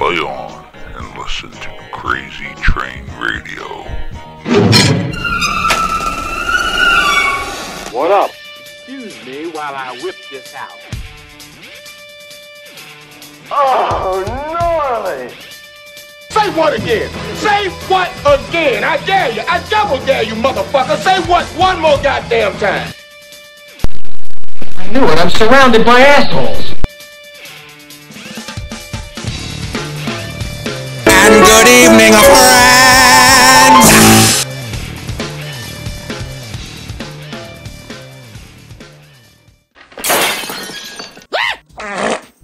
play on and listen to Crazy Train Radio. What up? Excuse me while I whip this out. Oh, gnarly! Say what again? Say what again? I dare you. I double dare you, motherfucker. Say what one more goddamn time. I knew it. I'm surrounded by assholes. Good evening, friends.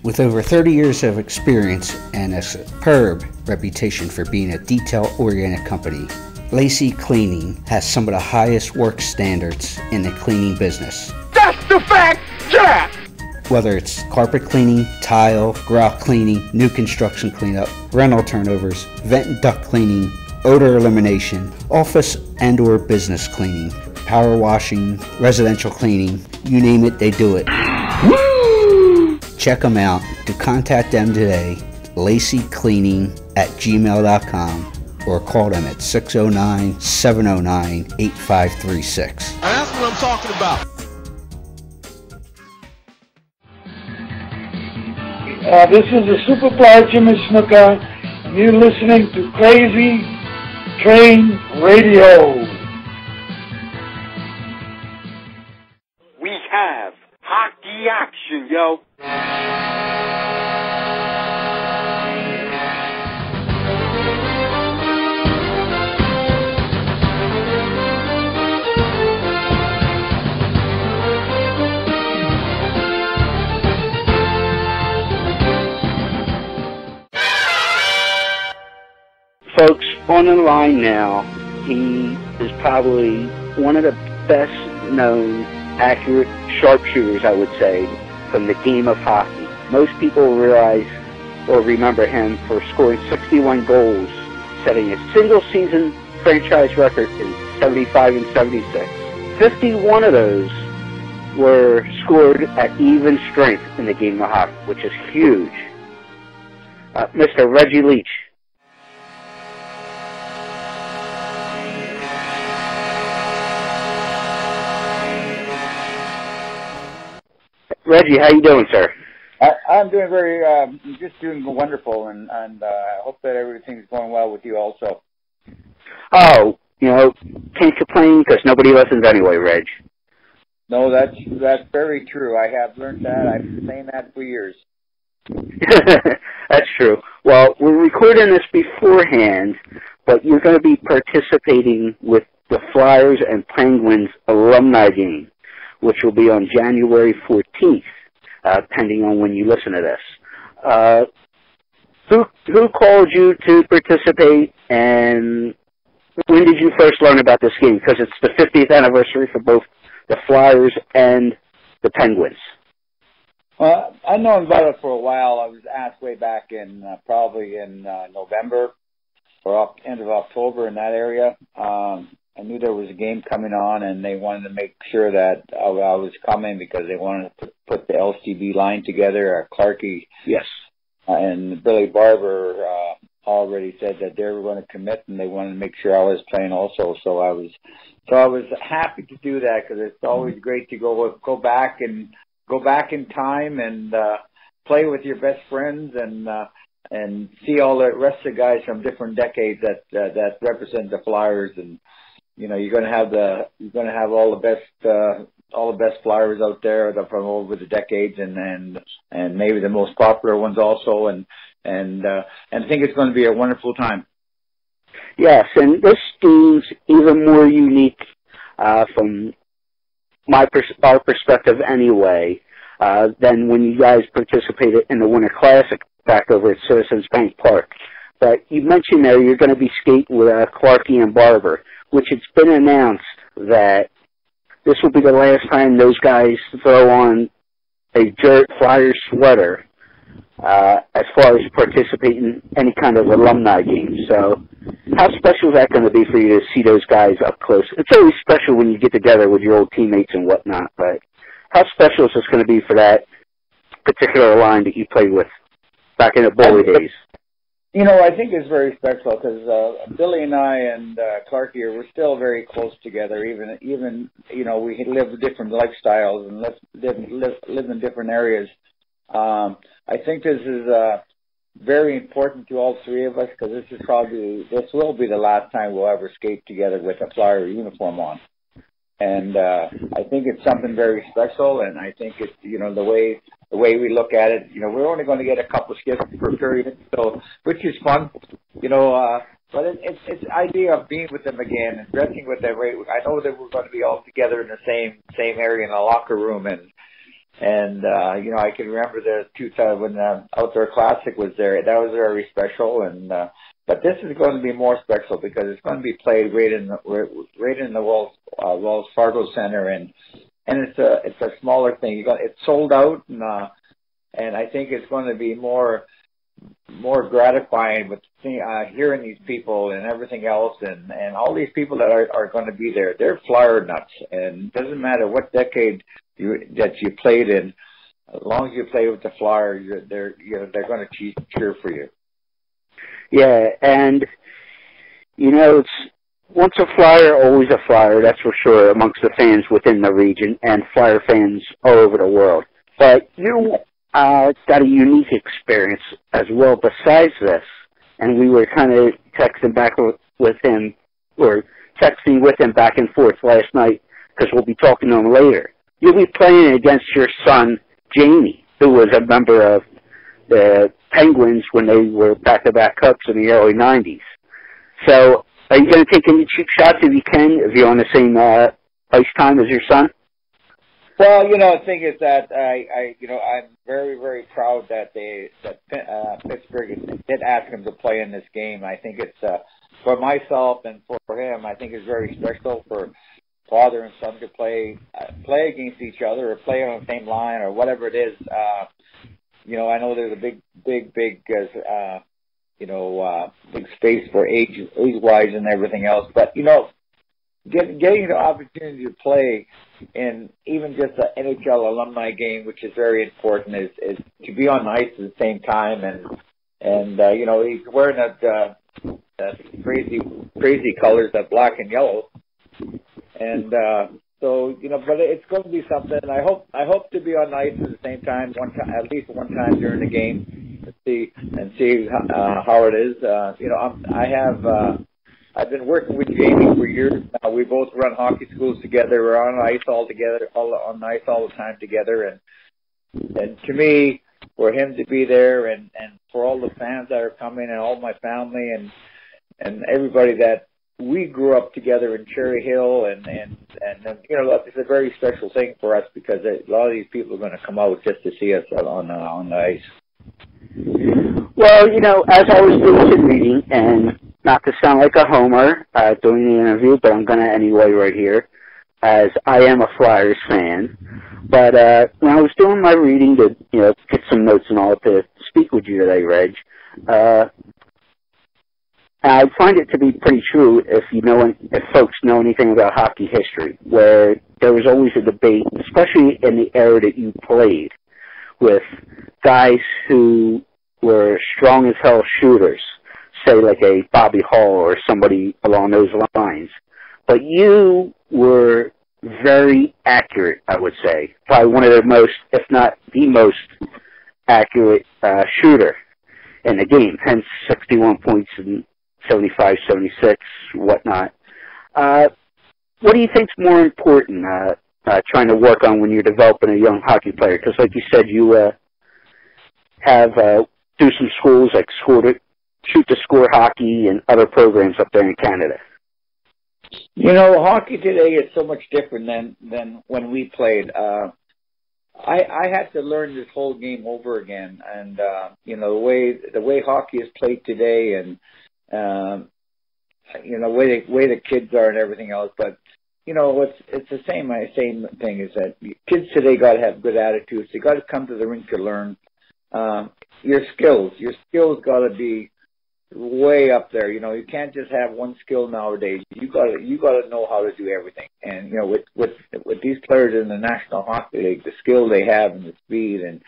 With over 30 years of experience and a superb reputation for being a detail oriented company, Lacey Cleaning has some of the highest work standards in the cleaning business. That's the fact, Jack! Whether it's carpet cleaning, tile, grout cleaning, new construction cleanup, rental turnovers, vent and duct cleaning, odor elimination, office and or business cleaning, power washing, residential cleaning, you name it, they do it. Check them out. To contact them today, lacycleaning at gmail.com or call them at 609 709 8536. That's what I'm talking about. Uh, this is the Superfly Jimmy Snuka, and you're listening to Crazy Train Radio. We have hockey action, yo. On the line now, he is probably one of the best known accurate sharpshooters, I would say, from the game of hockey. Most people realize or remember him for scoring 61 goals, setting a single season franchise record in 75 and 76. 51 of those were scored at even strength in the game of hockey, which is huge. Uh, Mr. Reggie Leach. Reggie, how you doing, sir? I, I'm doing very, um, just doing wonderful, and and uh, I hope that everything's going well with you also. Oh, you know, can't complain because nobody listens anyway, Reg. No, that's that's very true. I have learned that. I've been saying that for years. That's true. Well, we're recording this beforehand, but you're going to be participating with the Flyers and Penguins alumni game, which will be on January 14th, uh, depending on when you listen to this. Uh, who who called you to participate, and when did you first learn about this game? Because it's the 50th anniversary for both the Flyers and the Penguins. Well, I've known about it for a while. I was asked way back in uh, probably in uh, November or end of October in that area. Um, I knew there was a game coming on, and they wanted to make sure that I, I was coming because they wanted to put the LCB line together. Uh, Clarky Yes. uh, and Billy Barber uh, already said that they were going to commit, and they wanted to make sure I was playing also. So I was, so I was happy to do that because it's always great to go go back and go back in time and uh, play with your best friends and uh, and see all the rest of the guys from different decades that uh, that represent the Flyers and you know you're going to have the you're going to have all the best uh, all the best Flyers out there from over the decades and and and maybe the most popular ones also and and uh, and I think it's going to be a wonderful time. Yes, and this seems even more unique uh, from my pers- our perspective anyway uh, than when you guys participated in the Winter Classic back over at Citizens Bank Park. But you mentioned there you're going to be skating with uh, Clarky and Barber, which it's been announced that this will be the last time those guys throw on a Jarrett Flyers sweater uh, as far as participating in any kind of alumni game. So how special is that going to be for you to see those guys up close? It's always special when you get together with your old teammates and whatnot, but how special is this going to be for that particular line that you played with back in the Bully days? You know, I think it's very special because uh, Billy and I and uh, Clarky are we're still very close together. Even even you know we live different lifestyles and live live, live in different areas. Um, I think this is uh, very important to all three of us because this is probably this will be the last time we'll ever skate together with a flyer uniform on. And uh, I think it's something very special, and I think it's you know the way the way we look at it. You know, we're only going to get a couple of skips per period, so which is fun. You know, uh, but it, it's it's the idea of being with them again and dressing with them. Right? I know that we're going to be all together in the same same area in a locker room, and and uh, you know I can remember the two thousand when the outdoor classic was there. That was very special, and uh, but this is going to be more special because it's going to be played right in the right in the Wells uh, Wells Fargo Center, and and it's a it's a smaller thing. Got it's sold out, and uh, and I think it's going to be more more gratifying with uh, hearing these people and everything else, and and all these people that are are going to be there. They're flyer nuts, and it doesn't matter what decade you that you played in. As long as you play with the Flyers, you're, they're you know they're going to cheer for you. Yeah, and you know it's once a flyer, always a flyer. That's for sure amongst the fans within the region and flyer fans all over the world. But you uh, got a unique experience as well. Besides this, and we were kind of texting back with, him or texting with him back and forth last night because we'll be talking to him later. You'll be playing against your son Jamie, who was a member of the Penguins when they were back-to-back cups in the early '90s. So, are you going to take any cheap shots if you can, if you're on the same uh, ice time as your son? Well, you know, the thing is that I, I, you know, I'm very, very proud that they, that uh, Pittsburgh did ask him to play in this game. I think it's uh, for myself and for him. I think it's very special for father and son to play uh, play against each other or play on the same line or whatever it is. Uh, you know, I know there's a big, big, big, uh, you know, uh, big space for age, age wise and everything else. But you know, get, getting the opportunity to play in even just an NHL alumni game, which is very important, is, is to be on ice at the same time. And and uh, you know, he's wearing that, uh, that crazy, crazy colors, that black and yellow. And uh, so you know, but it's going to be something. I hope I hope to be on ice at the same time, one time at least one time during the game, to see and see uh, how it is. Uh, you know, I'm, I have uh, I've been working with Jamie for years now. We both run hockey schools together. We're on ice all together, all on ice all the time together. And and to me, for him to be there, and and for all the fans that are coming, and all my family, and and everybody that we grew up together in Cherry Hill, and and and you know it's a very special thing for us because a lot of these people are going to come out just to see us on uh, on the ice. Well, you know, as I was doing some reading, and not to sound like a homer uh, during the interview, but I'm going to anyway right here, as I am a Flyers fan. But uh, when I was doing my reading to you know get some notes and all to speak with you today, Reg, uh, I find it to be pretty true if you know if folks know anything about hockey history, where there was always a debate, especially in the era that you played, with guys who were strong as hell shooters, say like a Bobby Hull or somebody along those lines. But you were very accurate, I would say. Probably one of the most, if not the most accurate uh, shooter in the game. Hence 61 points in 75, 76, whatnot. Uh, what do you think's more important, uh, uh, trying to work on when you're developing a young hockey player? Because, like you said, you uh, have uh, do some schools like score to, shoot to score hockey and other programs up there in Canada. You know, hockey today is so much different than than when we played. Uh, I I had to learn this whole game over again, and uh, you know the way the way hockey is played today, and um, you know way the way the kids are and everything else. But you know it's it's the same my same thing is that kids today got to have good attitudes. They got to come to the rink to learn. Um, your skills, your skills got to be way up there. You know, you can't just have one skill nowadays. You got to you got to know how to do everything. And you know, with with with these players in the National Hockey League, the skill they have and the speed and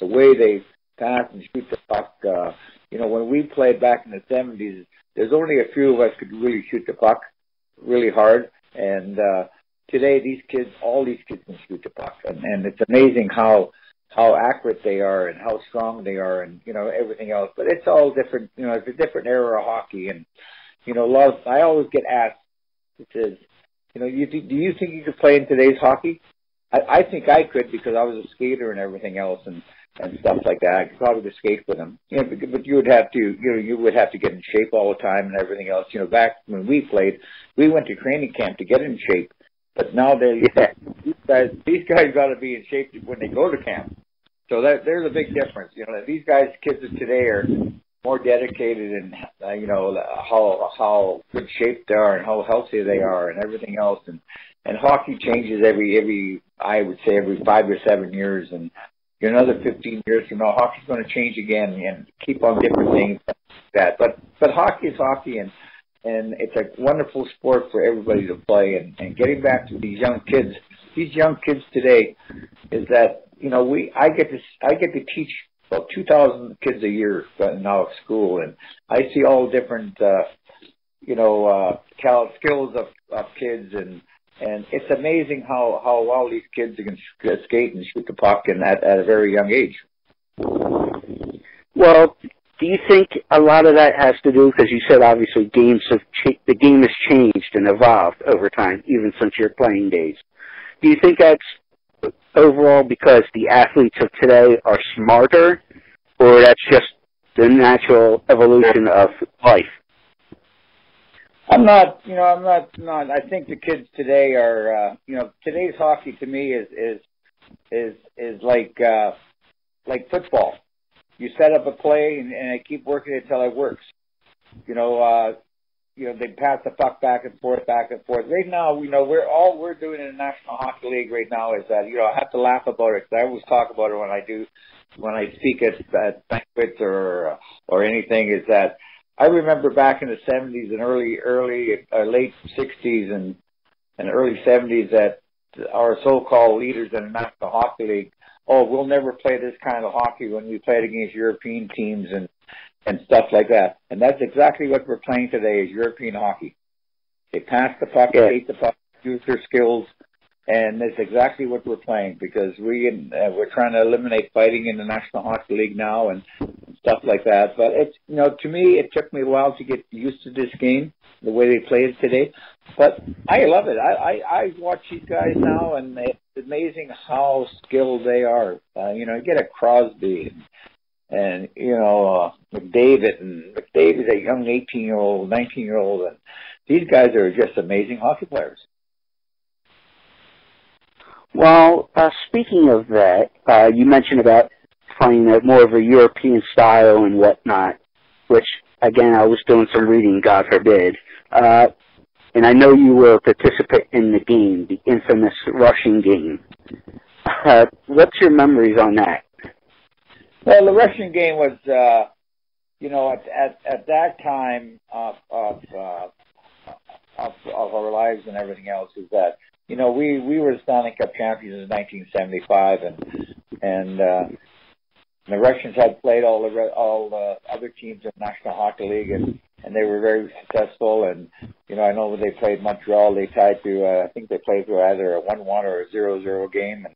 the way they pass and shoot the puck. Uh, you know, when we played back in the seventies, there's only a few of us could really shoot the puck really hard. And uh, today, these kids, all these kids can shoot the puck, and, and it's amazing how how accurate they are and how strong they are and you know everything else. But it's all different. You know, it's a different era of hockey, and you know, a lot. Of, I always get asked, it says, you know, you, do you think you could play in today's hockey? I, I think I could because I was a skater and everything else and and stuff like that. I could probably skate with them. You know, but, but you would have to, you know, you would have to get in shape all the time and everything else. You know, back when we played, we went to training camp to get in shape. But now they, yeah. these guys, these guys got to be in shape when they go to camp. So that there's a big difference. You know, these guys, kids of today, are more dedicated and uh, you know how how good shape they are and how healthy they are and everything else. And and hockey changes every every I would say every five or seven years. And know, another 15 years from now, hockey's going to change again and keep on different things like that. But but hockey is hockey and and it's a wonderful sport for everybody to play. And, and getting back to these young kids, these young kids today, is that you know, we I get to I get to teach about 2,000 kids a year now at school, and I see all different, uh, you know, uh, skills of, of kids, and and it's amazing how how well these kids can skate and shoot the puck, and at, at a very young age. Well, do you think a lot of that has to do because you said obviously games have cha- the game has changed and evolved over time, even since your playing days. Do you think that's overall because the athletes of today are smarter, or that's just the natural evolution of life? I'm not, you know, I'm not, not. I think the kids today are, uh, you know, today's hockey to me is is is is like uh, like football. You set up a play and, and I keep working it until it works. You know, uh, you know, they pass the puck back and forth, back and forth. Right now, you know, we're all we're doing in the National Hockey League right now is that you know I have to laugh about it because I always talk about it when I do when I speak at, at banquets or or anything. Is that I remember back in the '70s and early early uh, late '60s and and early '70s that our so-called leaders in the National Hockey League, oh, we'll never play this kind of hockey when we played against European teams and and stuff like that. And that's exactly what we're playing today is European hockey. They pass the puck, yeah. hate the puck, use their skills, and that's exactly what we're playing because we uh, we're trying to eliminate fighting in the National Hockey League now and stuff like that. But it's you know to me it took me a while to get used to this game, the way they play it today. But I love it. I I, I watch these guys now, and it's amazing how skilled they are. Uh, you know, you get a Crosby and and you know uh, McDavid and McDavid's a young 18 year old, 19 year old, and these guys are just amazing hockey players. Well, uh, speaking of that, uh, you mentioned about playing a more of a European style and whatnot, which again I was doing some reading, God forbid. Uh, and I know you were a participant in the game, the infamous Russian game. Uh, what's your memories on that? Well, the Russian game was, uh, you know, at at, at that time of of, uh, of of our lives and everything else is that you know we we were the Stanley Cup champions in 1975 and and uh, the Russians had played all the all the other teams in the National Hockey League and and they were very successful and you know I know when they played Montreal they tied to uh, I think they played to either a one one or a zero zero game and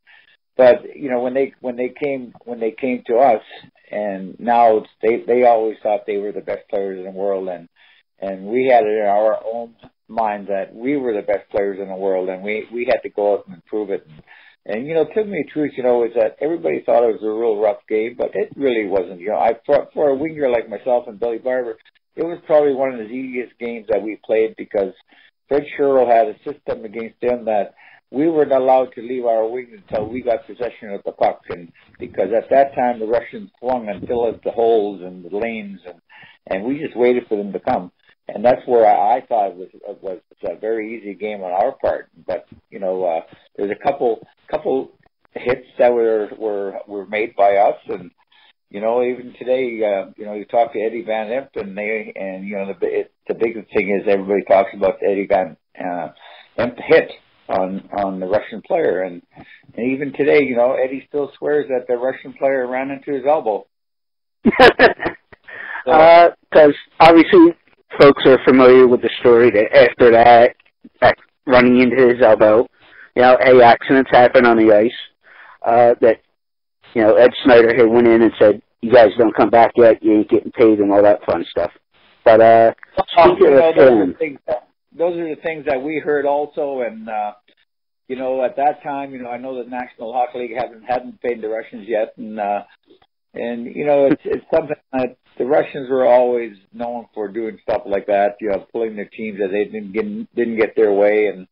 but you know when they when they came when they came to us and now they they always thought they were the best players in the world and and we had it in our own mind that we were the best players in the world and we we had to go out and prove it. And, you know tell me the truth you know is that everybody thought it was a real rough game but it really wasn't. You know i for, for a winger like myself and billy barber it was probably one of the easiest games that we played because fred shero had a system against him that we weren't allowed to leave our wing until we got possession of the puck, and because at that time the Russians swung and filled the holes and the lanes, and and we just waited for them to come. And that's where I, I thought it was was a very easy game on our part. But you know, uh, there's a couple couple hits that were were were made by us, and you know, even today, uh, you know, you talk to Eddie Van Impe, and they and you know the it, the big thing is everybody talks about Eddie Van uh, Impe hit on on the Russian player, and and even today, you know, Eddie still swears that the Russian player ran into his elbow. Because uh, obviously, folks are familiar with the story that after that, that running into his elbow, you know, a accidents happen on the ice. Uh, that you know, Ed Snider had went in and said, "You guys don't come back yet. You ain't getting paid and all that fun stuff." But uh, speaking you know, those, are the things that, those are the things that we heard also, and uh, you know, at that time, you know, I know the National Hockey League hadn't hadn't paid the Russians yet, and uh, and you know, it's it's something that the Russians were always known for doing stuff like that, you know, pulling their teams that they didn't get didn't get their way and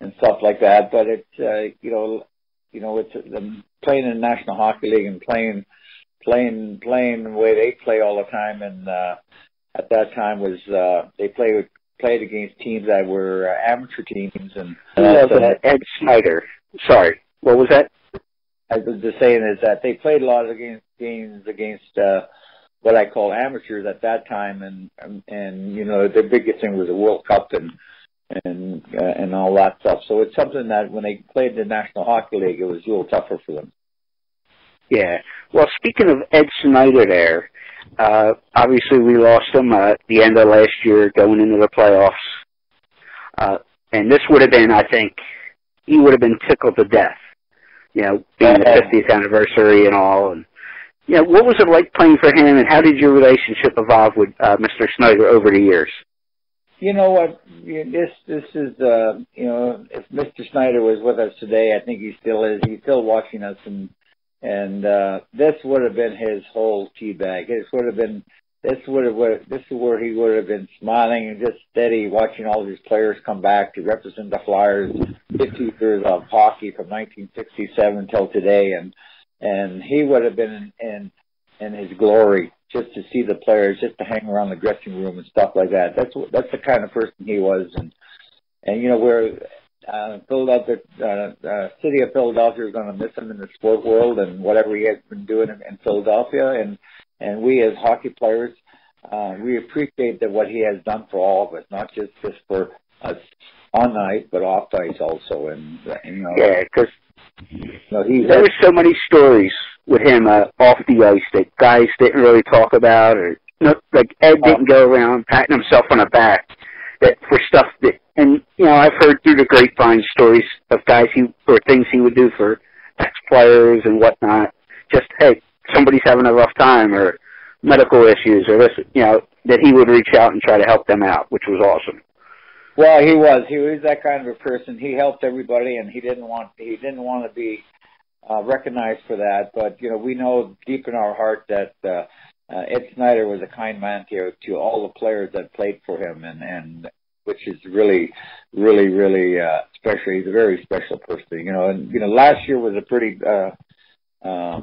and stuff like that. But it's uh, you know, you know, it's them playing in the National Hockey League and playing playing playing the way they play all the time and uh at that time was uh they played played against teams that were uh, amateur teams and who was that? Ed Snider. Sorry, what was that? I was just saying is that they played a lot of games against uh what I call amateurs at that time and and, you know the biggest thing was the World Cup and and uh, and all that stuff. So it's something that when they played the National Hockey League, it was a little tougher for them. Yeah. Well, speaking of Ed Snider there, uh, obviously we lost him uh, at the end of last year going into the playoffs. Uh, and this would have been, I think, he would have been tickled to death, you know, being the 50th anniversary and all. And, you know, what was it like playing for him and how did your relationship evolve with uh, Mr. Snider over the years? You know what? This this is uh, you know if Mr. Snider was with us today, I think he still is. He's still watching us, and and uh, this would have been his whole tea bag. This would have been this would have this is where he would have been smiling and just steady, watching all these players come back to represent the Flyers. 50 years of hockey from 1967 till today, and and he would have been in in in his glory just to see the players, just to hang around the dressing room and stuff like that. That's what that's the kind of person he was, and and you know where uh, Philadelphia, uh, uh, city of Philadelphia is going to miss him in the sport world and whatever he has been doing in, in Philadelphia, and and we as hockey players, uh, we appreciate that what he has done for all of us, not just just for us on ice, but off ice also, and, and you know, Yeah, because you know, he there were so many stories with him uh, off the ice that guys didn't really talk about, or no, like Ed didn't go around patting himself on the back that for stuff that, and you know, I've heard through the grapevine stories of guys he or things he would do for ex players and whatnot. Just hey, somebody's having a rough time or medical issues or this, you know, that he would reach out and try to help them out, which was awesome. Well, he was. He was that kind of a person. He helped everybody, and he didn't want. He didn't want to be uh, recognized for that. But you know, we know deep in our heart that uh, uh, Ed Snider was a kind man to to all the players that played for him, and and which is really, really, really uh, special. He's a very special person. You know, and you know, last year was a pretty. Uh, uh,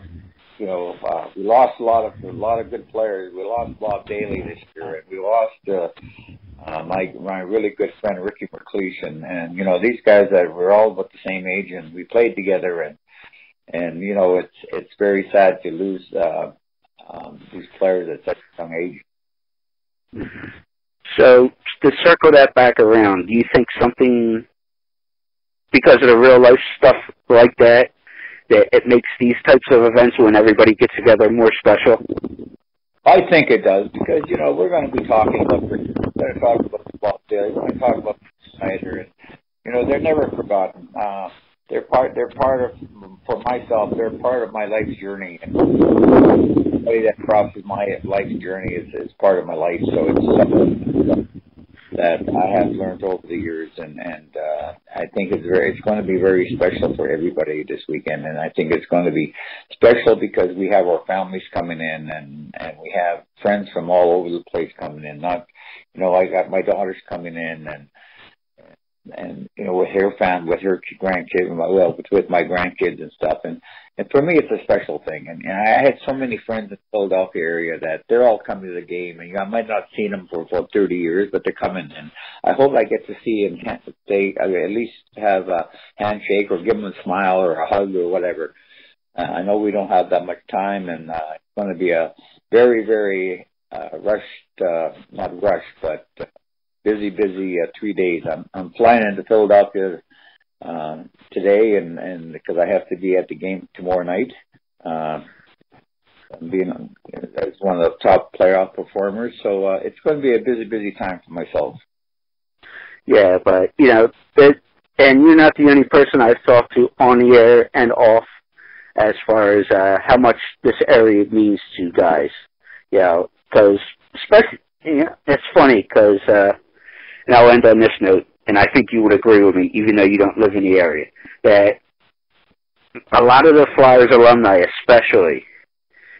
you know, uh, we lost a lot of a lot of good players. We lost Bob Dailey this year, and we lost uh, uh, my my really good friend Ricky MacLeish, and and you know these guys that were all about the same age, and we played together, and and you know it's it's very sad to lose uh, um, these players at such a young age. So to circle that back around, do you think something because of the real life stuff like that that it makes these types of events when everybody gets together more special? I think it does because you know we're going to be talking about we're going to talk about Bob Dailey, we're going to talk about Snider, and you know they're never forgotten. Uh, they're part. They're part of. For myself, they're part of my life's journey, and anybody that crosses my life's journey is is part of my life. So it's something that I have learned over the years, and and uh, I think it's very. It's going to be very special for everybody this weekend, and I think it's going to be special because we have our families coming in, and and we have friends from all over the place coming in. Not, you know, I got my daughters coming in, and and you know with her family, with her grandkids, well, with, my grandkids and stuff, and and for me, it's a special thing. And, and I had so many friends in the Philadelphia area that they're all coming to the game, and you know, I might not seen them for for 30 years, but they're coming, and I hope I get to see them. They at least have a handshake or give them a smile or a hug or whatever. Uh, I know we don't have that much time, and uh, it's going to be a very, very uh, rushed, uh, not rushed, but busy, busy uh, three days. I'm, I'm flying into Philadelphia um, today, and and because I have to be at the game tomorrow night. Uh, being as one of the top playoff performers, so uh, it's going to be a busy, busy time for myself. Yeah, but you know, it, and you're not the only person I've talked to on the air and off as far as uh, how much this area means to you guys. You because especially, you know, it's funny because, uh, and I'll end on this note, and I think you would agree with me, even though you don't live in the area, that a lot of the Flyers alumni, especially,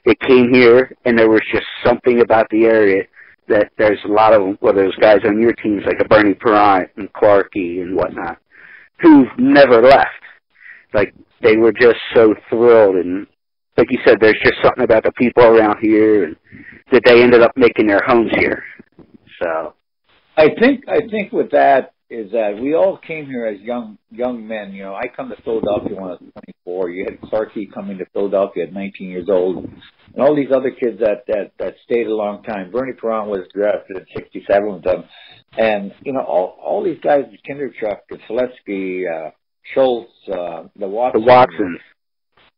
it came here, and there was just something about the area that there's a lot of well, those guys on your teams like a Bernie Parent and Clarky and whatnot, who've never left. Like they were just so thrilled and like you said, there's just something about the people around here and that they ended up making their homes here. So I think I think with that is that we all came here as young young men. You know, I come to Philadelphia when I was 24. You had Clarky coming to Philadelphia at 19 years old, and all these other kids that that that stayed a long time. Bernie Parent was drafted at 67 with them, and you know all all these guys, Kindrachuk, Saleski, uh, Schultz, uh, the Watsons. The Watsons.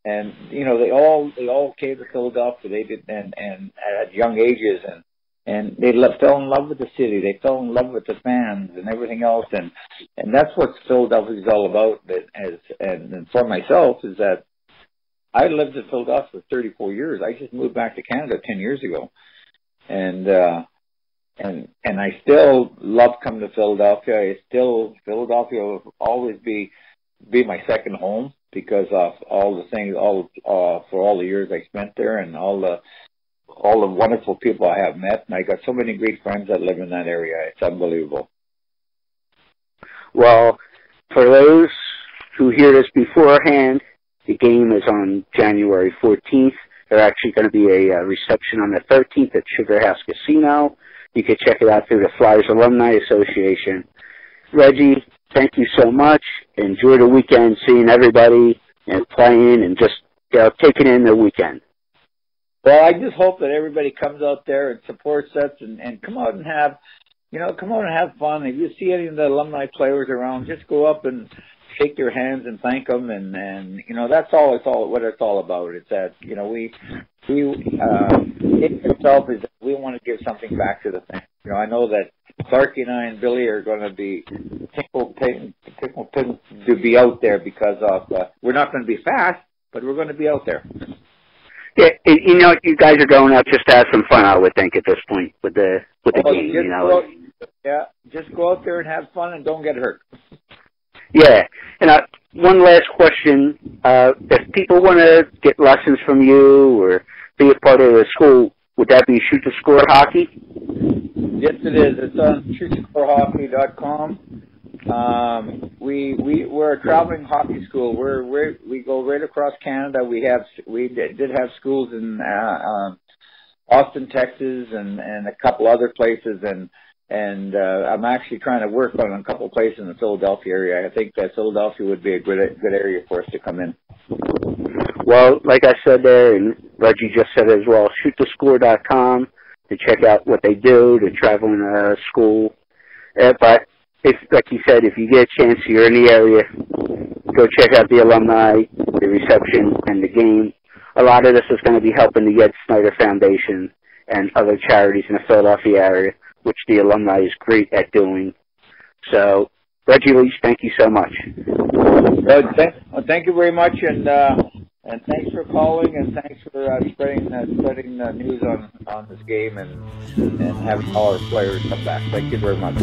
And you know they all they all came to Philadelphia. They did and and at young ages and and they le- fell in love with the city. They fell in love with the fans and everything else. And and that's what Philadelphia is all about. That as and, and for myself is that I lived in Philadelphia for 34 years. I just moved back to Canada 10 years ago, and uh, and and I still love coming to Philadelphia. I still Philadelphia will always be be my second home because of all the things, all uh, for all the years I spent there, and all the all the wonderful people I have met. And I got so many great friends that live in that area. It's unbelievable. Well, for those who hear this beforehand, the game is on January 14th. There's actually going to be a, a reception on the 13th at Sugar House Casino. You can check it out through the Flyers Alumni Association. Reggie, thank you so much. Enjoy the weekend, seeing everybody and playing and just you know, taking in the weekend. Well, I just hope that everybody comes out there and supports us and, and come out and have, you know, come out and have fun. If you see any of the alumni players around, just go up and shake their hands and thank them, and and you know that's all it's all what it's all about. It's that you know we we uh, it itself is we want to give something back to the fans. You know, I know that Clarky and I and Billy are going to be tickled tickled to be out there because of uh, we're not going to be fast, but we're going to be out there. Yeah, you know, you guys are going out just to have some fun. I would think at this point with the with the Oh, game. You know, out- yeah, just go out there and have fun and don't get hurt. Yeah. And uh, one last question. Uh, if people want to get lessons from you or be a part of the school, would that be shoot to score hockey? Yes, it is. It's on shoottohockey.com. Um, we we we're a traveling hockey school. We're we we go right across Canada. We have we did did have schools in uh, um, Austin, Texas, and and a couple other places. And and uh, I'm actually trying to work on a couple places in the Philadelphia area. I think that Philadelphia would be a good good area for us to come in. Well, like I said there, and Reggie just said as well, shoottoscore.com to check out what they do, the traveling school. Uh, but if, like you said, if you get a chance, you're in the area, go check out the alumni, the reception, and the game. A lot of this is going to be helping the Ed Snider Foundation and other charities in the Philadelphia area, which the alumni is great at doing. So, Reggie Leach, thank you so much. Well, thank, well, thank you very much, and uh, and thanks for calling, and thanks for uh, spreading uh, spreading the news on on this game, and and having all our players come back. Thank you very much.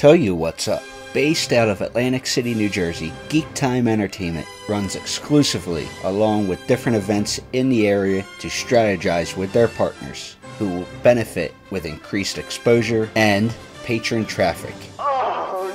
Tell you what's up. Based out of Atlantic City, New Jersey, Geek Time Entertainment runs exclusively along with different events in the area to strategize with their partners who will benefit with increased exposure and patron traffic. Oh,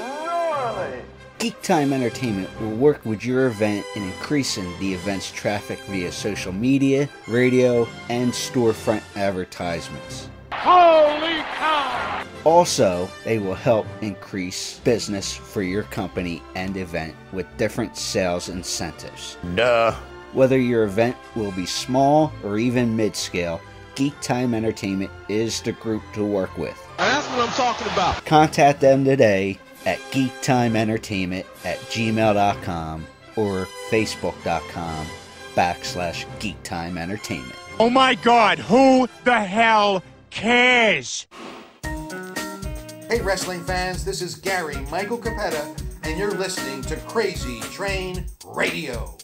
Geek Time Entertainment will work with your event in increasing the event's traffic via social media, radio, and storefront advertisements. Holy cow! Also, they will help increase business for your company and event with different sales incentives. Duh. Whether your event will be small or even mid scale, Geek Time Entertainment is the group to work with. And that's what I'm talking about. Contact them today at geektimeentertainment at gmail.com or facebook.com backslash geektimeentertainment. Oh my god, who the hell cares? Hey, wrestling fans, this is Gary Michael Cappetta, and you're listening to Crazy Train Radio.